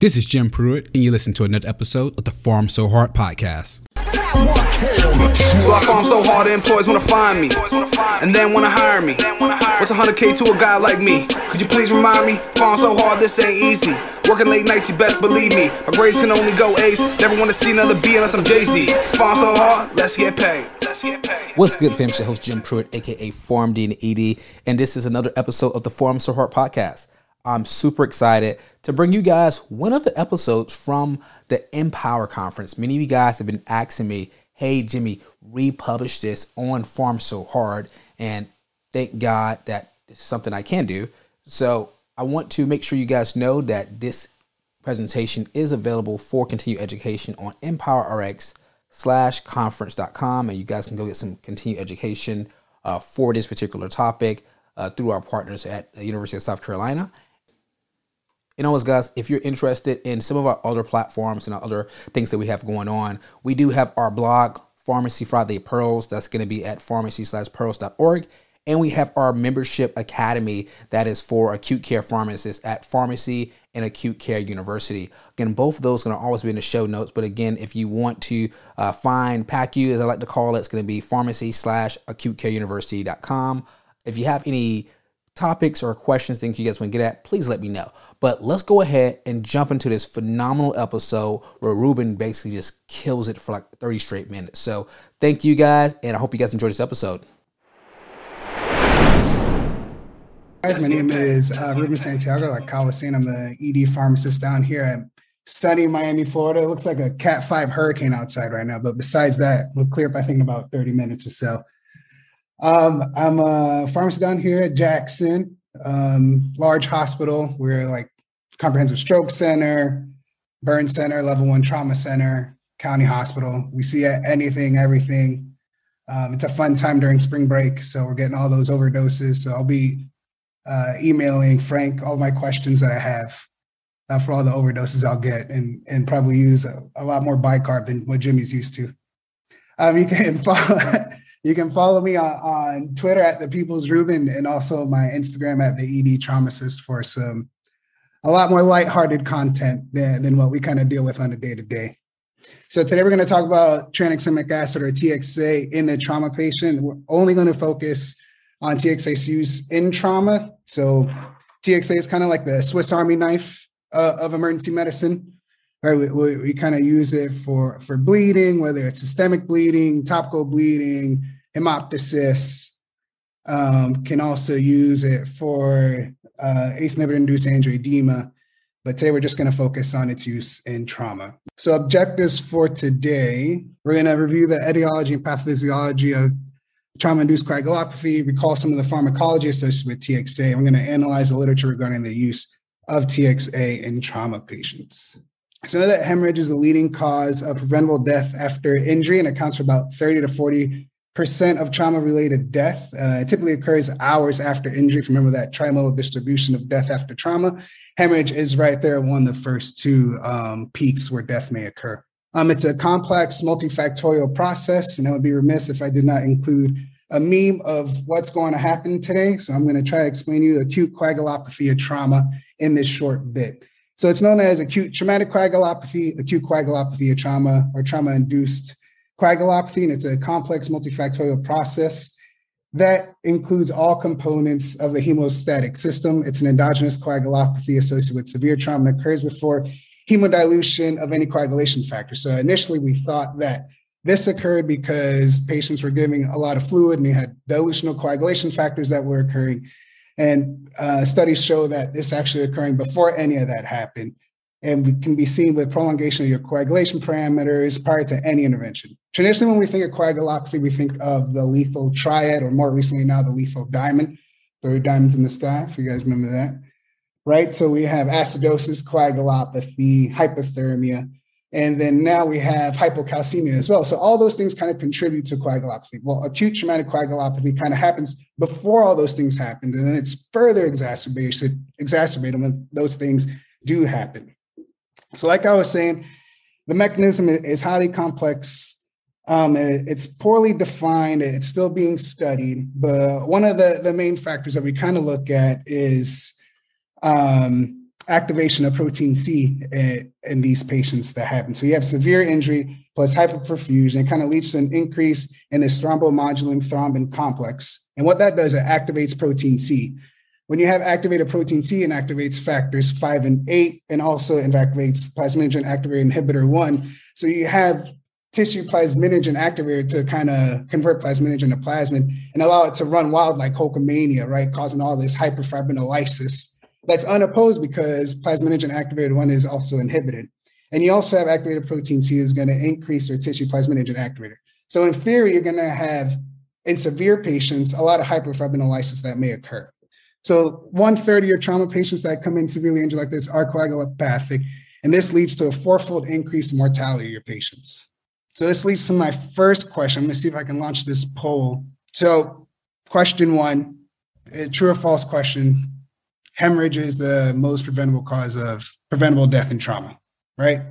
This is Jim Pruitt, and you listen to another episode of the Pharm So Hard podcast. So I farm so hard, the employees wanna find me, and then wanna hire me. What's 100k to a guy like me? Could you please remind me? Farm so hard, this ain't easy. Working late nights, you best believe me. My grades can only go ace. Never wanna see another B unless I'm Jay Z. Farm so hard, let's get paid. Let's get paid. What's good, fam? It's your host Jim Pruitt, aka PharmD and ED, and this is another episode of the Pharm So Hard podcast. I'm super excited to bring you guys one of the episodes from the Empower Conference. Many of you guys have been asking me, hey, Jimmy, republish this on Pharm So Hard. And thank God that this is something I can do. So I want to make sure you guys know that this presentation is available for continued education on EmpowerRx slash conference.com. And you guys can go get some continued education uh, for this particular topic uh, through our partners at the University of South Carolina. You know, guys, if you're interested in some of our other platforms and other things that we have going on, we do have our blog, Pharmacy Friday Pearls. That's going to be at pharmacy slash pearls.org. And we have our membership academy that is for acute care pharmacists at Pharmacy and Acute Care University. Again, both of those are going to always be in the show notes. But again, if you want to uh, find PACU, as I like to call it, it's going to be pharmacy slash acute care university.com. If you have any topics or questions, things you guys want to get at, please let me know. But let's go ahead and jump into this phenomenal episode where Ruben basically just kills it for like 30 straight minutes. So thank you guys, and I hope you guys enjoyed this episode. Guys, my name is uh, Ruben Santiago. Like Kyle was saying, I'm the ED pharmacist down here at sunny Miami, Florida. It looks like a Cat 5 hurricane outside right now, but besides that, we'll clear up, I think, about 30 minutes or so. Um, I'm a pharmacist down here at Jackson, um, large hospital. We're like comprehensive stroke center, burn center, level one trauma center, county hospital. We see anything, everything. Um, it's a fun time during spring break, so we're getting all those overdoses. So I'll be uh, emailing Frank all my questions that I have uh, for all the overdoses I'll get, and and probably use a, a lot more bicarb than what Jimmy's used to. Um, you can follow, you can follow me on, on Twitter at the People's Ruben and also my Instagram at the ED Traumacist for some a lot more lighthearted content than, than what we kind of deal with on a day to day. So today we're going to talk about tranexamic acid or TXA in the trauma patient. We're only going to focus on TXA's use in trauma. So TXA is kind of like the Swiss Army knife uh, of emergency medicine. Right, we, we, we kind of use it for for bleeding, whether it's systemic bleeding, topical bleeding, hemoptysis. Um, can also use it for uh, ACE inhibitor induced angioedema. But today we're just going to focus on its use in trauma. So, objectives for today we're going to review the etiology and pathophysiology of trauma induced coagulopathy, recall some of the pharmacology associated with TXA. We're going to analyze the literature regarding the use of TXA in trauma patients. So, know that hemorrhage is the leading cause of preventable death after injury and accounts for about 30 to 40 percent of trauma-related death. Uh, it typically occurs hours after injury. Remember that trimodal distribution of death after trauma, hemorrhage is right there, one of the first two um, peaks where death may occur. Um, it's a complex, multifactorial process, and I would be remiss if I did not include a meme of what's going to happen today. So I'm going to try to explain to you acute coagulopathy of trauma in this short bit. So it's known as acute traumatic coagulopathy, acute coagulopathy of trauma, or trauma-induced coagulopathy, and it's a complex multifactorial process that includes all components of the hemostatic system. It's an endogenous coagulopathy associated with severe trauma and occurs before hemodilution of any coagulation factor. So initially, we thought that this occurred because patients were giving a lot of fluid and they had dilutional coagulation factors that were occurring. And uh, studies show that this actually occurring before any of that happened and we can be seen with prolongation of your coagulation parameters prior to any intervention. Traditionally, when we think of coagulopathy, we think of the lethal triad, or more recently now, the lethal diamond, three diamonds in the sky, if you guys remember that. Right? So we have acidosis, coagulopathy, hypothermia, and then now we have hypocalcemia as well. So all those things kind of contribute to coagulopathy. Well, acute traumatic coagulopathy kind of happens before all those things happen, and then it's further exacerbated, exacerbated when those things do happen. So, like I was saying, the mechanism is highly complex. Um, it's poorly defined. It's still being studied. But one of the, the main factors that we kind of look at is um, activation of protein C in, in, these patients that happen. So you have severe injury plus hyperperfusion. It kind of leads to an increase in this thrombomodulin thrombin complex. And what that does, it activates protein C. When you have activated protein C, it activates factors five and eight, and also activates plasminogen activator inhibitor one. So you have tissue plasminogen activator to kind of convert plasminogen to plasmin and allow it to run wild like colcomania, right? Causing all this hyperfibrinolysis that's unopposed because plasminogen activated one is also inhibited. And you also have activated protein C is going to increase your tissue plasminogen activator. So in theory, you're going to have in severe patients a lot of hyperfibrinolysis that may occur. So one third of your trauma patients that come in severely injured like this are coagulopathic, and this leads to a fourfold increase in mortality of your patients. So this leads to my first question. I'm going to see if I can launch this poll. So question one, true or false question, hemorrhage is the most preventable cause of preventable death and trauma, right?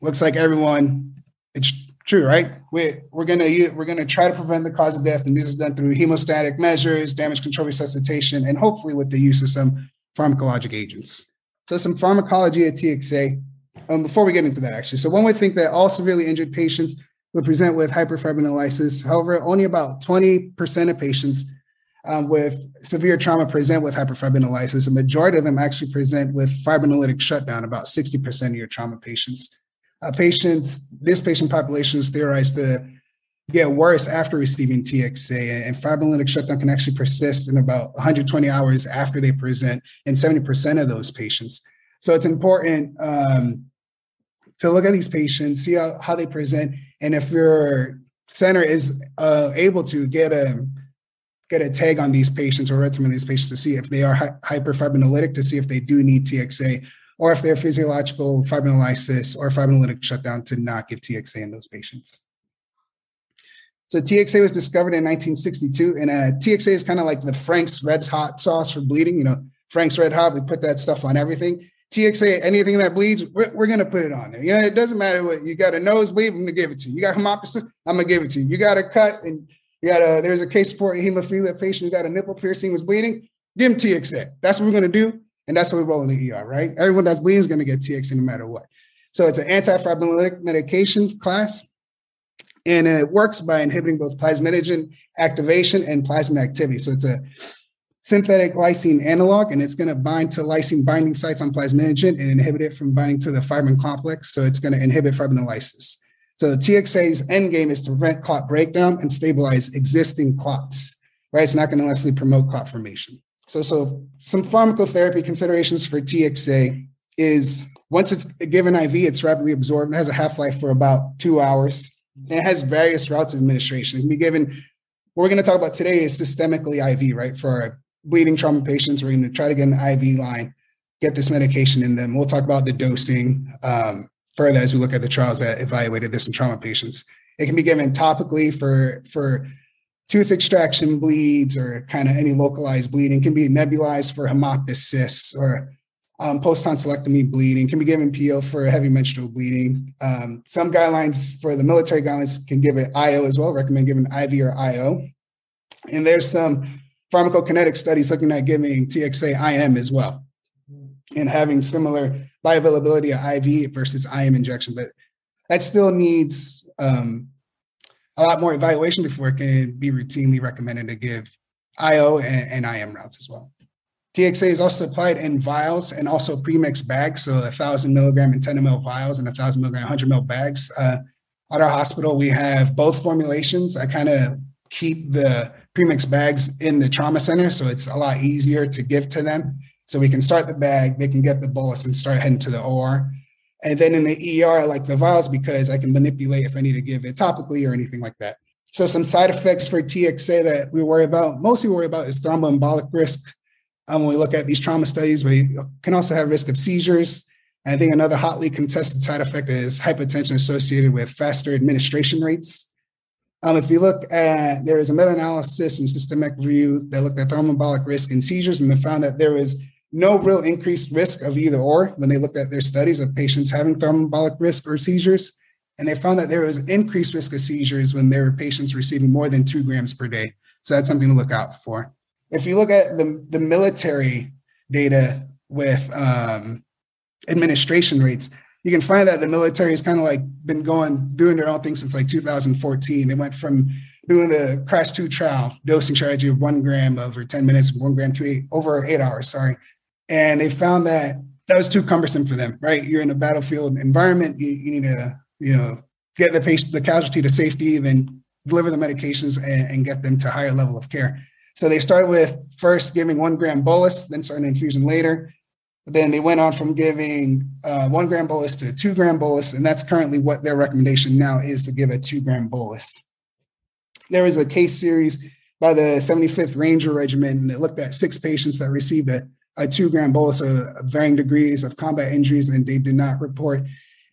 Looks like everyone, it's true, right? We're, we're gonna we're gonna try to prevent the cause of death, and this is done through hemostatic measures, damage control resuscitation, and hopefully with the use of some pharmacologic agents. So some pharmacology at TXA. Um, before we get into that, actually, so one would think that all severely injured patients would present with hyperfibrinolysis. However, only about 20% of patients um, with severe trauma present with hyperfibrinolysis. The majority of them actually present with fibrinolytic shutdown, about 60% of your trauma patients. Uh, patients, this patient population is theorized to get worse after receiving TXA, and fibrinolytic shutdown can actually persist in about 120 hours after they present in 70% of those patients. So it's important um, to look at these patients, see how, how they present, and if your center is uh, able to get a get a TEG on these patients or read some of these patients to see if they are hy- hyperfibrinolytic, to see if they do need TXA, or if they're physiological fibrinolysis or fibrinolytic shutdown to not give TXA in those patients. So TXA was discovered in 1962, and uh, TXA is kind of like the Frank's Red Hot sauce for bleeding. You know, Frank's Red Hot, we put that stuff on everything. TXA, anything that bleeds, we're, we're going to put it on there. You know, it doesn't matter what you got a nosebleed, I'm going to give it to you. You got hemoptysis, I'm going to give it to you. You got a cut and you got a, there's a case a hemophilia patient who got a nipple piercing, was bleeding, give him TXA. That's what we're going to do. And that's what we roll in the ER, right? Everyone that's bleeding is going to get TXA no matter what. So it's an antifibrinolytic medication class. And it works by inhibiting both plasminogen activation and plasma activity. So it's a synthetic lysine analog, and it's going to bind to lysine binding sites on plasminogen and inhibit it from binding to the fibrin complex. So it's going to inhibit fibrinolysis. So the TXA's end game is to prevent clot breakdown and stabilize existing clots, right? It's not going to necessarily promote clot formation. So, so some pharmacotherapy considerations for TXA is once it's given IV, it's rapidly absorbed. It has a half-life for about two hours. And it has various routes of administration. It can be given, what we're going to talk about today is systemically IV, right? For our bleeding trauma patients, we're going to try to get an IV line, get this medication in them. We'll talk about the dosing, um, further as we look at the trials that evaluated this in trauma patients. It can be given topically for for tooth extraction bleeds or kind of any localized bleeding. Can be nebulized for hemoptysis or um, post tonsillectomy bleeding. Can be given PO for heavy menstrual bleeding. Um, some guidelines for the military guidelines can give it IO as well. Recommend giving IV or IO. And there's some pharmacokinetic studies looking at giving TXA IM as well and having similar bioavailability of IV versus IM injection, but that still needs um, a lot more evaluation before it can be routinely recommended to give IO and, and IM routes as well. TXA is also supplied in vials and also premix bags, so a thousand milligram and 10 ml vials and a thousand milligram, 100 ml bags. Uh, at our hospital, we have both formulations. I kind of keep the premix bags in the trauma center, so it's a lot easier to give to them. So we can start the bag, they can get the bolus and start heading to the OR. And then in the ER, I like the vials because I can manipulate if I need to give it topically or anything like that. So some side effects for TXA that we worry about, mostly worry about is thromboembolic risk. Um, when we look at these trauma studies, we can also have risk of seizures. I think another hotly contested side effect is hypotension associated with faster administration rates. Um, if you look at, there is a meta-analysis and systemic review that looked at thromboembolic risk and seizures and they found that there was no real increased risk of either or when they looked at their studies of patients having thromboembolic risk or seizures. And they found that there was increased risk of seizures when there were patients receiving more than two grams per day. So that's something to look out for. If you look at the, the military data with um, administration rates, you can find that the military has kind of like been going doing their own thing since like 2014. They went from doing the crash two trial dosing strategy of one gram over 10 minutes, one gram to eight, over eight hours, sorry. And they found that that was too cumbersome for them, right? You're in a battlefield environment. You, you need to, you know, get the patient, the casualty to safety, then deliver the medications and, and get them to higher level of care. So they started with first giving one gram bolus, then starting infusion later. Then they went on from giving uh, one gram bolus to two gram bolus, and that's currently what their recommendation now is to give a two gram bolus. There was a case series by the 75th Ranger Regiment, and it looked at six patients that received a, a two gram bolus of, varying degrees of combat injuries, and they did not report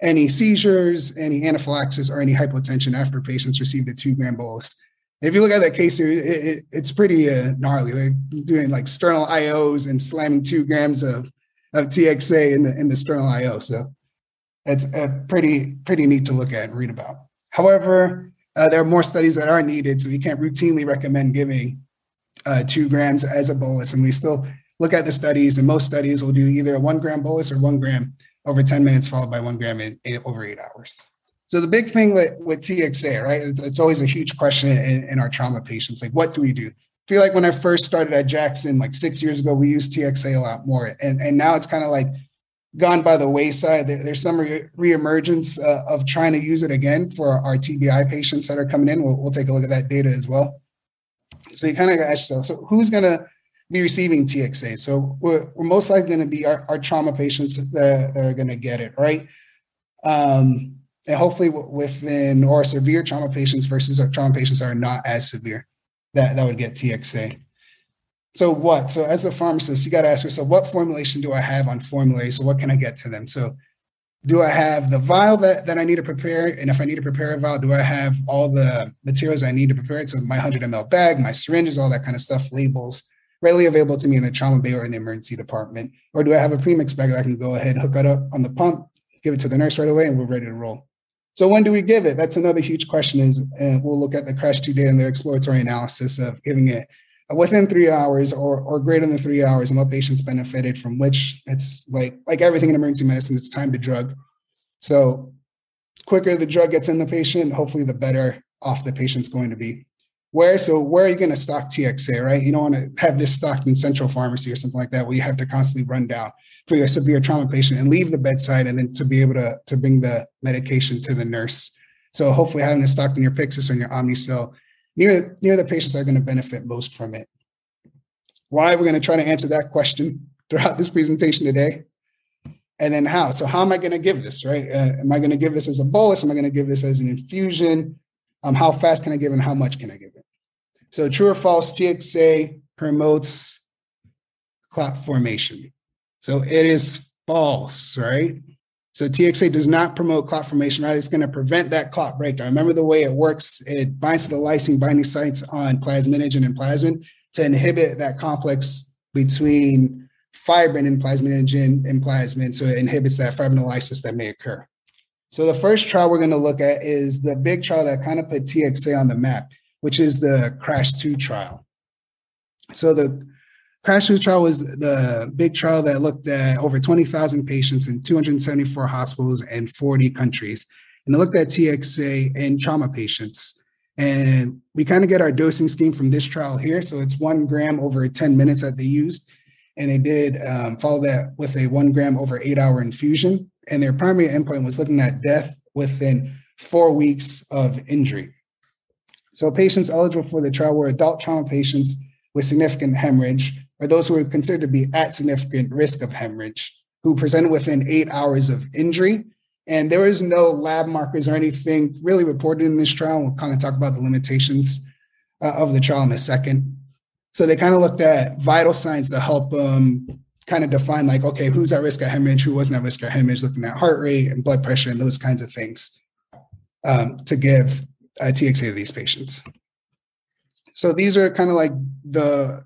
any seizures, any anaphylaxis, or any hypotension after patients received a two gram bolus. If you look at that case it, it, it's pretty uh, gnarly. They're doing like sternal IOs and slamming two grams of of TXA in the in the sternal IO. So it's a pretty pretty neat to look at and read about. However, uh, there are more studies that are needed, so we can't routinely recommend giving uh, two grams as a bolus. And we still look at the studies, and most studies will do either a one gram bolus or one gram over 10 minutes, followed by one gram in, over eight hours. So the big thing with, with TXA, right? It's, it's always a huge question in, in our trauma patients. Like, what do we do? I feel like when I first started at Jackson, like six years ago, we used TXA a lot more, and and now it's kind of like gone by the wayside. There, there's some re- reemergence uh, of trying to use it again for our TBI patients that are coming in. We'll, we'll take a look at that data as well. So you kind of ask yourself, so who's going to be receiving TXA? So we're, we're most likely going to be our, our trauma patients that, are going to get it, right? Um, and hopefully within or severe trauma patients versus our trauma patients that are not as severe that, that would get TXA. So what? So as a pharmacist, you got to ask yourself, what formulation do I have on formulary? So what can I get to them? So do I have the vial that, that I need to prepare? And if I need to prepare a vial, do I have all the materials I need to prepare it? So my 100 ml bag, my syringes, all that kind of stuff, labels, readily available to me in the trauma bay or in the emergency department? Or do I have a premix bag that I can go ahead, and hook it up on the pump, give it to the nurse right away, and we're ready to roll? So when do we give it? That's another huge question. Is uh, we'll look at the crash two data and their exploratory analysis of giving it within three hours or or greater than three hours, and what patients benefited from which. It's like like everything in emergency medicine, it's time to drug. So quicker the drug gets in the patient, hopefully the better off the patient's going to be. Where so where are you going to stock TXA, right? You don't want to have this stocked in central pharmacy or something like that, where you have to constantly run down for your severe trauma patient and leave the bedside, and then to be able to to bring the medication to the nurse. So hopefully, having it stocked in your Pyxis or in your Omnicell near near the patients are going to benefit most from it. Why we're going to try to answer that question throughout this presentation today, and then how. So how am I going to give this? Right? Uh, am I going to give this as a bolus? Am I going to give this as an infusion? Um, how fast can I give and how much can I give it? So true or false, TXA promotes clot formation. So it is false, right? So TXA does not promote clot formation, right? It's going to prevent that clot breakdown. Remember the way it works, it binds to the lysine binding sites on plasminogen and plasmin to inhibit that complex between fibrin and plasminogen and plasmin. So it inhibits that fibrinolysis that may occur. So the first trial we're going to look at is the big trial that kind of put TXA on the map, which is the CRASH 2 trial. So the CRASH 2 trial was the big trial that looked at over 20,000 patients in 274 hospitals and 40 countries. And they looked at TXA in trauma patients. And we kind of get our dosing scheme from this trial here. So it's one gram over 10 minutes that they used. And they did um, follow that with a one gram over eight hour infusion and their primary endpoint was looking at death within four weeks of injury. So patients eligible for the trial were adult trauma patients with significant hemorrhage, or those who were considered to be at significant risk of hemorrhage, who presented within eight hours of injury. And there was no lab markers or anything really reported in this trial. We'll kind of talk about the limitations uh, of the trial in a second. So they kind of looked at vital signs to help um, kind of define like, okay, who's at risk of hemorrhage, who wasn't at risk of hemorrhage, looking at heart rate and blood pressure and those kinds of things um, to give uh, TXA to these patients. So these are kind of like the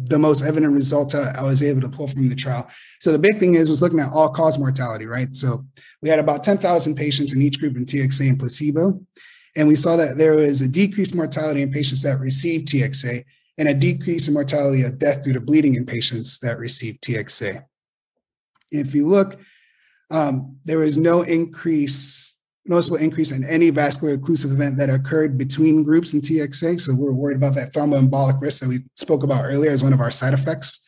the most evident results I, was able to pull from the trial. So the big thing is was looking at all cause mortality, right? So we had about 10,000 patients in each group in TXA and placebo. And we saw that there was a decreased mortality in patients that received TXA and a decrease in mortality of death due to bleeding in patients that received TXA. If you look, um, there was no increase, noticeable increase in any vascular occlusive event that occurred between groups in TXA. So we're worried about that thromboembolic risk that we spoke about earlier as one of our side effects.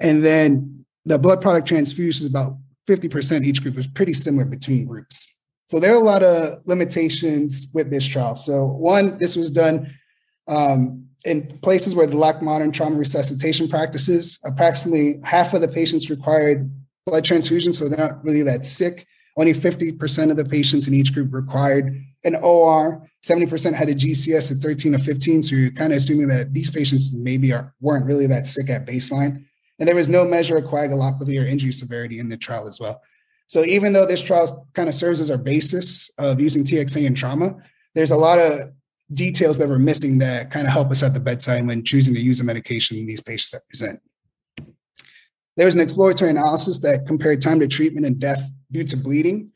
And then the blood product transfusion is about 50% each group was pretty similar between groups. So there are a lot of limitations with this trial. So one, this was done um, in places where they lack modern trauma resuscitation practices. Approximately half of the patients required blood transfusion, so they're not really that sick. Only 50% of the patients in each group required an OR. 70% had a GCS at 13 or 15. So you're kind of assuming that these patients maybe are, weren't really that sick at baseline. And there was no measure of coagulopathy or injury severity in the trial as well. So even though this trial kind of serves as our basis of using TXA in trauma, there's a lot of details that we're missing that kind of help us at the bedside when choosing to use a medication in these patients that present. There was an exploratory analysis that compared time to treatment and death due to bleeding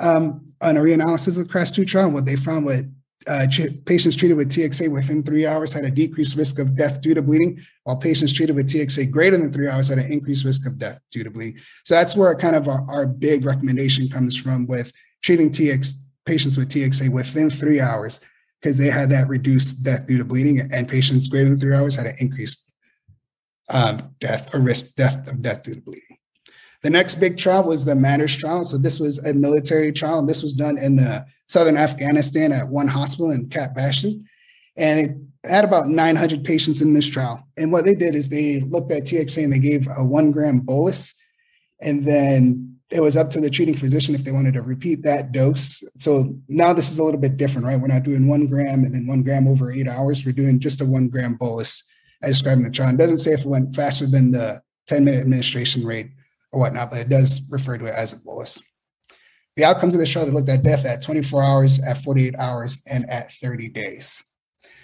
um, on a reanalysis of CRASH2 trial. What they found was uh, patients treated with TXA within three hours had a decreased risk of death due to bleeding, while patients treated with TXA greater than three hours had an increased risk of death due to bleeding. So that's where kind of our, our big recommendation comes from with treating TX patients with TXA within three hours because they had that reduced death due to bleeding, and patients greater than three hours had an increased um, death or risk death of death due to bleeding. The next big trial was the MATTERS trial. So this was a military trial, and this was done in the southern Afghanistan at one hospital in Camp Bastion. And it had about 900 patients in this trial. And what they did is they looked at TXA and they gave a one gram bolus. And then it was up to the treating physician if they wanted to repeat that dose. So now this is a little bit different, right? We're not doing one gram and then one gram over eight hours. We're doing just a one gram bolus as described in the trial. It doesn't say if it went faster than the 10 minute administration rate or whatnot, but it does refer to it as a bolus. The outcomes of the trial, they looked at death at 24 hours, at 48 hours, and at 30 days.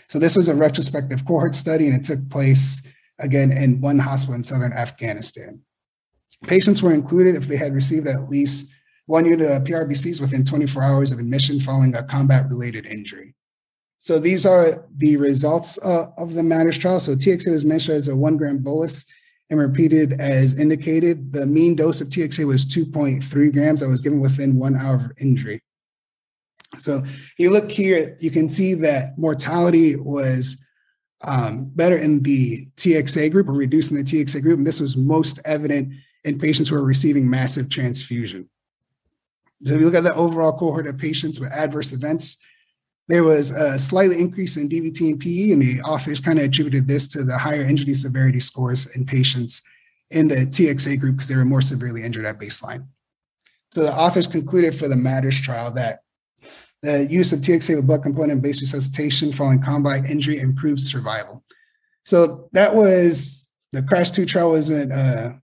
So this was a retrospective cohort study, and it took place again in one hospital in southern Afghanistan. Patients were included if they had received at least one unit of PRBCs within 24 hours of admission following a combat-related injury. So these are the results uh, of the MATTERS trial. So TXA was measured as a one gram bolus and repeated as indicated. The mean dose of TXA was 2.3 grams that was given within one hour of injury. So you look here, you can see that mortality was um, better in the TXA group or reducing the TXA group. And this was most evident in patients who are receiving massive transfusion. So if you look at the overall cohort of patients with adverse events, there was a slight increase in DVT and PE, and the authors kind of attributed this to the higher injury severity scores in patients in the TXA group because they were more severely injured at baseline. So the authors concluded for the MATTERS trial that the use of TXA with blood component based resuscitation following combat injury improved survival. So that was the CRASH 2 trial was in, uh,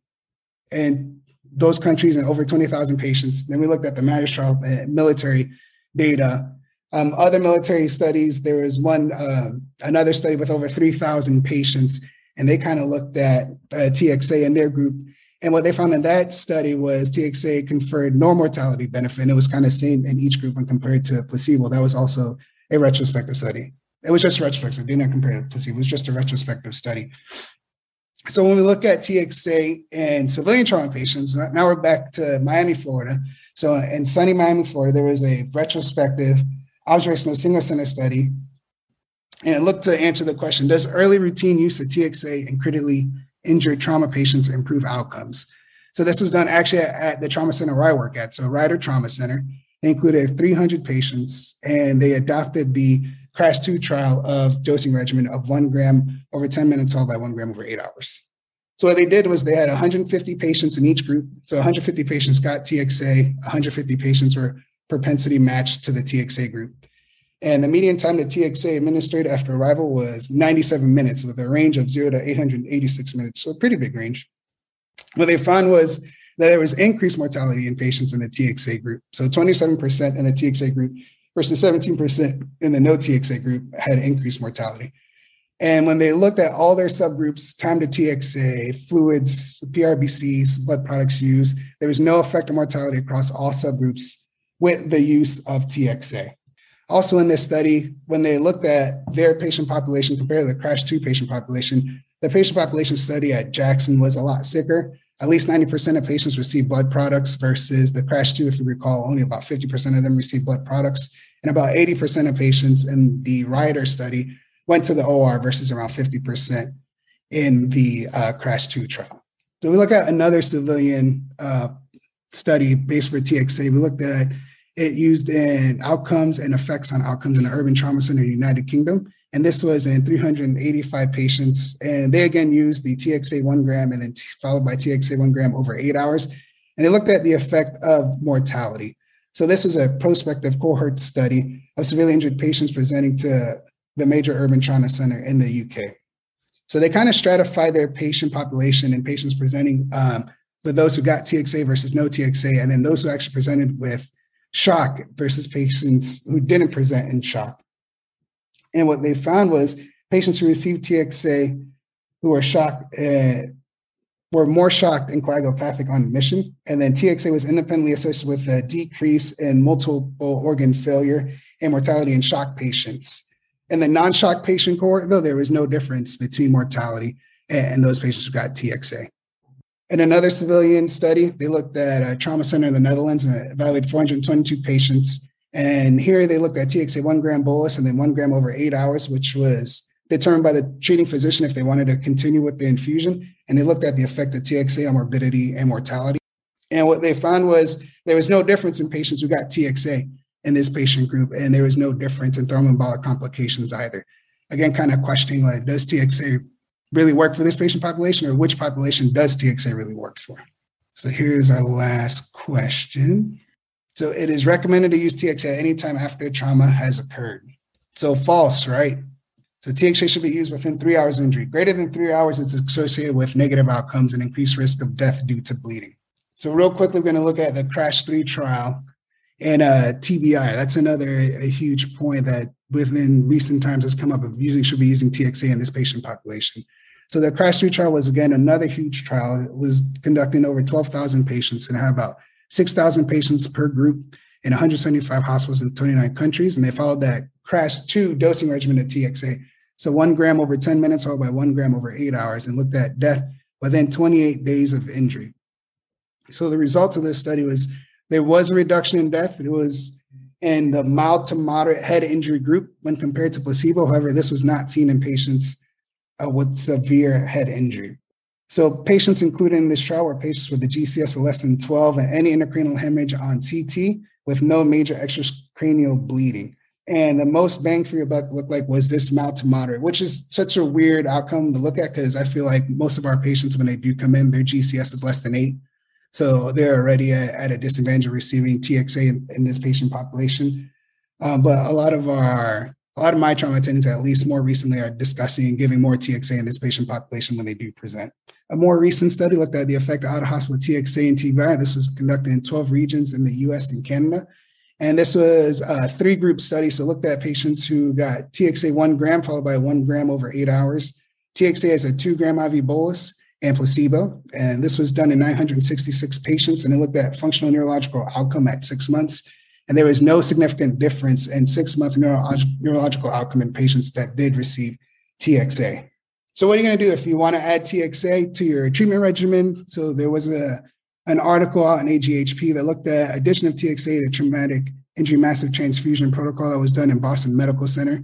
in those countries and over 20,000 patients. Then we looked at the MATTERS trial, uh, military data, um, other military studies, there was one, um, another study with over 3,000 patients, and they kind of looked at uh, TXA in their group. And what they found in that study was TXA conferred no mortality benefit. And it was kind of same in each group when compared to placebo. That was also a retrospective study. It was just retrospective. Did not compare to placebo. It was just a retrospective study. So when we look at TXA in civilian trauma patients, uh, now we're back to Miami, Florida. So in sunny Miami, Florida, there was a retrospective observational single center study. And it looked to answer the question Does early routine use of TXA in critically injured trauma patients improve outcomes? So this was done actually at the trauma center where I work at, so Ryder Trauma Center. They included 300 patients, and they adopted the CRASH 2 trial of dosing regimen of one gram over 10 minutes, followed by one gram over eight hours. So what they did was they had 150 patients in each group. So 150 patients got TXA, 150 patients were propensity matched to the TXA group. And the median time to TXA administered after arrival was 97 minutes with a range of zero to 886 minutes. So a pretty big range. What they found was that there was increased mortality in patients in the TXA group. So 27% in the TXA group versus 17% in the no TXA group had increased mortality. And when they looked at all their subgroups, time to TXA, fluids, PRBCs, blood products used, there was no effect on mortality across all subgroups with the use of TXA. Also, in this study, when they looked at their patient population compared to the CRASH 2 patient population, the patient population study at Jackson was a lot sicker. at least 90% of patients received blood products versus the crash two if you recall only about 50% of them received blood products and about 80% of patients in the Ryder study went to the or versus around 50% in the uh, crash two trial so we look at another civilian uh, study based for txa we looked at it used in outcomes and effects on outcomes in the urban trauma center united kingdom and this was in 385 patients. And they again used the TXA one gram and then t- followed by TXA one gram over eight hours. And they looked at the effect of mortality. So this was a prospective cohort study of severely injured patients presenting to the major urban trauma center in the UK. So they kind of stratified their patient population and patients presenting um, with those who got TXA versus no TXA, and then those who actually presented with shock versus patients who didn't present in shock. And what they found was patients who received TXA who were shocked uh, were more shocked and coagulopathic on admission. And then TXA was independently associated with a decrease in multiple organ failure and mortality in shock patients. In the non-shock patient cohort, though, there was no difference between mortality and those patients who got TXA. In another civilian study, they looked at a trauma center in the Netherlands and evaluated 422 patients and here they looked at TXA one gram bolus and then one gram over eight hours, which was determined by the treating physician if they wanted to continue with the infusion. And they looked at the effect of TXA on morbidity and mortality. And what they found was there was no difference in patients who got TXA in this patient group, and there was no difference in thromboembolic complications either. Again, kind of questioning like, does TXA really work for this patient population, or which population does TXA really work for? So here's our last question. So it is recommended to use TXA anytime after trauma has occurred. So false, right? So TXA should be used within three hours of injury. Greater than three hours, it's associated with negative outcomes and increased risk of death due to bleeding. So real quickly, we're going to look at the CRASH 3 trial and uh, TBI. That's another huge point that within recent times has come up of using should be using TXA in this patient population. So the CRASH 3 trial was again another huge trial. It was conducting over 12,000 patients and had about 6,000 patients per group in 175 hospitals in 29 countries. And they followed that crash two dosing regimen of TXA. So one gram over 10 minutes, followed by one gram over eight hours, and looked at death within 28 days of injury. So the results of this study was there was a reduction in death. It was in the mild to moderate head injury group when compared to placebo. However, this was not seen in patients uh, with severe head injury. So patients included in this trial were patients with a GCS of less than 12 and any intracranial hemorrhage on CT with no major extracranial bleeding. And the most bang for your buck looked like was this mild to moderate, which is such a weird outcome to look at because I feel like most of our patients, when they do come in, their GCS is less than eight. So they're already at, at a disadvantage of receiving TXA in, in this patient population. Um, but a lot of our a lot of my trauma attendants, at least more recently, are discussing giving more TXA in this patient population when they do present. A more recent study looked at the effect of out of hospital TXA and TBI. This was conducted in 12 regions in the US and Canada. And this was a three group study. So looked at patients who got TXA one gram followed by one gram over eight hours. TXA is a two gram IV bolus and placebo. And this was done in 966 patients. And it looked at functional neurological outcome at six months and there was no significant difference in six month neurolog- neurological outcome in patients that did receive TXA. So, what are you going to do if you want to add TXA to your treatment regimen? So, there was a an article out in AJHP that looked at addition of TXA to traumatic injury massive transfusion protocol that was done in Boston Medical Center.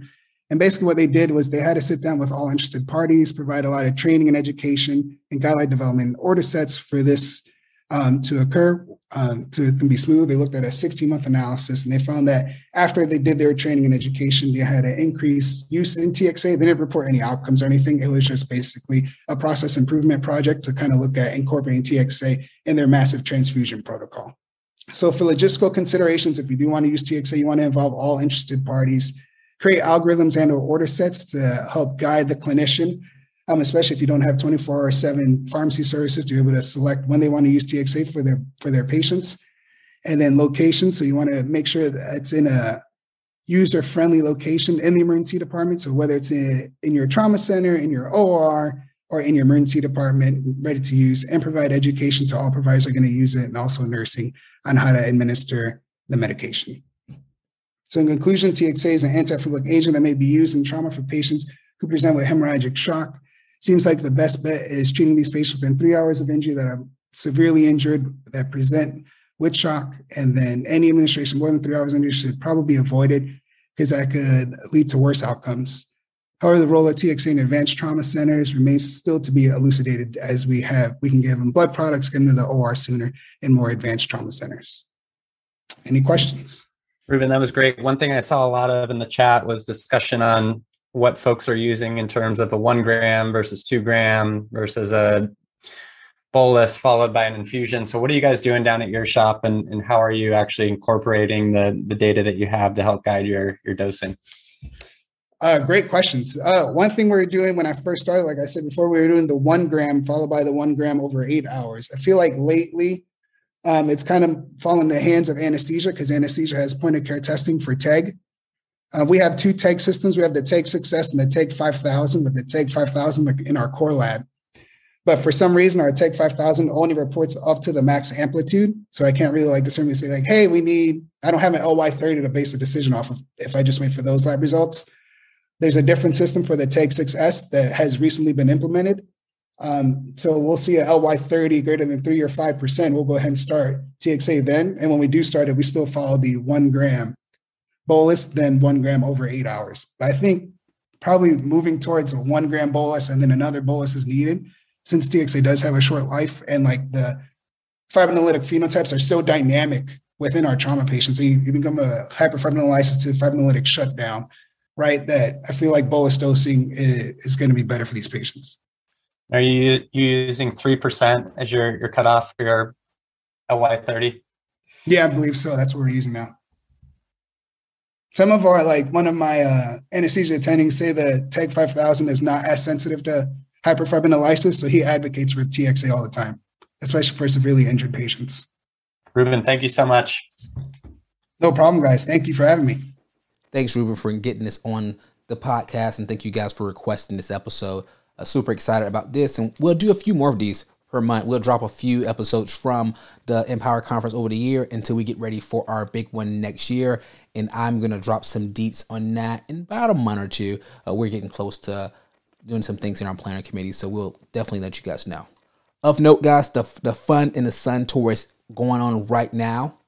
And basically, what they did was they had to sit down with all interested parties, provide a lot of training and education and guideline development and order sets for this um, to occur um, to be smooth. They looked at a 16 month analysis and they found that after they did their training and education, they had an increased use in TXA. They didn't report any outcomes or anything. It was just basically a process improvement project to kind of look at incorporating TXA in their massive transfusion protocol. So, for logistical considerations, if you do want to use TXA, you want to involve all interested parties, create algorithms and or order sets to help guide the clinician um, especially if you don't have 24 or 7 pharmacy services to be able to select when they want to use TXA for their for their patients. And then location. So you want to make sure that it's in a user-friendly location in the emergency department. So whether it's in, in your trauma center, in your OR, or in your emergency department, ready to use, and provide education to all providers are going to use it, and also nursing on how to administer the medication. So in conclusion, TXA is an antifibrotic agent that may be used in trauma for patients who present with hemorrhagic shock Seems like the best bet is treating these patients within three hours of injury that are severely injured that present with shock, and then any administration more than three hours injury should probably be avoided because that could lead to worse outcomes. However, the role of TXA in advanced trauma centers remains still to be elucidated as we have we can give them blood products, into the OR sooner in more advanced trauma centers. Any questions? Ruben, that was great. One thing I saw a lot of in the chat was discussion on what folks are using in terms of a one gram versus two gram versus a bolus followed by an infusion. So what are you guys doing down at your shop and, and how are you actually incorporating the, the data that you have to help guide your, your dosing? Uh, great questions. Uh, one thing we are doing when I first started, like I said before, we were doing the one gram followed by the one gram over eight hours. I feel like lately um, it's kind of fallen in the hands of anesthesia because anesthesia has point of care testing for TEG. Uh, we have two TEG systems. We have the TEG 6s and the TEG 5000, with the TEG 5000 in our core lab. But for some reason, our TEG 5000 only reports up to the max amplitude. So I can't really like discern say like, hey, we need, I don't have an LY30 to base a decision off of if I just wait for those lab results. There's a different system for the TEG 6S that has recently been implemented. Um, so we'll see a LY30 greater than three or 5%. We'll go ahead and start TXA then. And when we do start it, we still follow the one gram bolus, then one gram over eight hours. But I think probably moving towards a one gram bolus and then another bolus is needed since TXA does have a short life and like the fibrinolytic phenotypes are so dynamic within our trauma patients. So you, you become a hyperfibrinolysis to fibrinolytic shutdown, right? That I feel like bolus dosing is, is going to be better for these patients. Are you, you using 3% as your, your cutoff for your LY30? Yeah, I believe so. That's what we're using now. Some of our, like one of my uh, anesthesia attendings say the TEG 5000 is not as sensitive to hyperfibrinolysis, so he advocates for TXA all the time, especially for severely injured patients. Ruben, thank you so much. No problem, guys. Thank you for having me. Thanks, Ruben, for getting this on the podcast, and thank you guys for requesting this episode uh, super excited about this. And we'll do a few more of these per month. We'll drop a few episodes from the Empower Conference over the year until we get ready for our big one next year. And I'm to drop some deets on that in about a month or two. Uh, we're getting close to doing some things in our planning committee. So we'll definitely let you guys know. Of note, guys, the, the Fun in the Sun tour is going on right now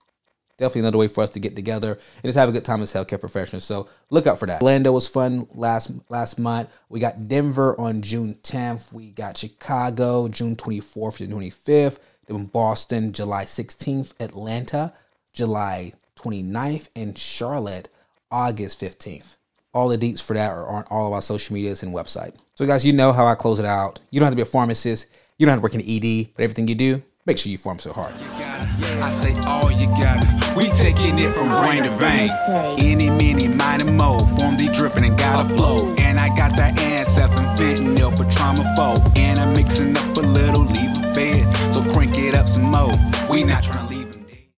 definitely another way for us to get together and just have a good time as healthcare professionals. So look out for that. Orlando was fun last last month. We got Denver on June 10th. We got Chicago June 24th to 25th. Then Boston July 16th. Atlanta July 29th. And Charlotte August 15th. All the deets for that are on all of our social medias and website. So guys, you know how I close it out. You don't have to be a pharmacist. You don't have to work in ED, but everything you do, make sure you form so hard. I say all you got it. We taking it from brain to vein. Any, mini, minor mode. Form the dripping and got a flow. And I got that ancestral fentanyl for trauma foe. And I'm mixing up a little, leave a fed. So crank it up some more. We not trying to leave.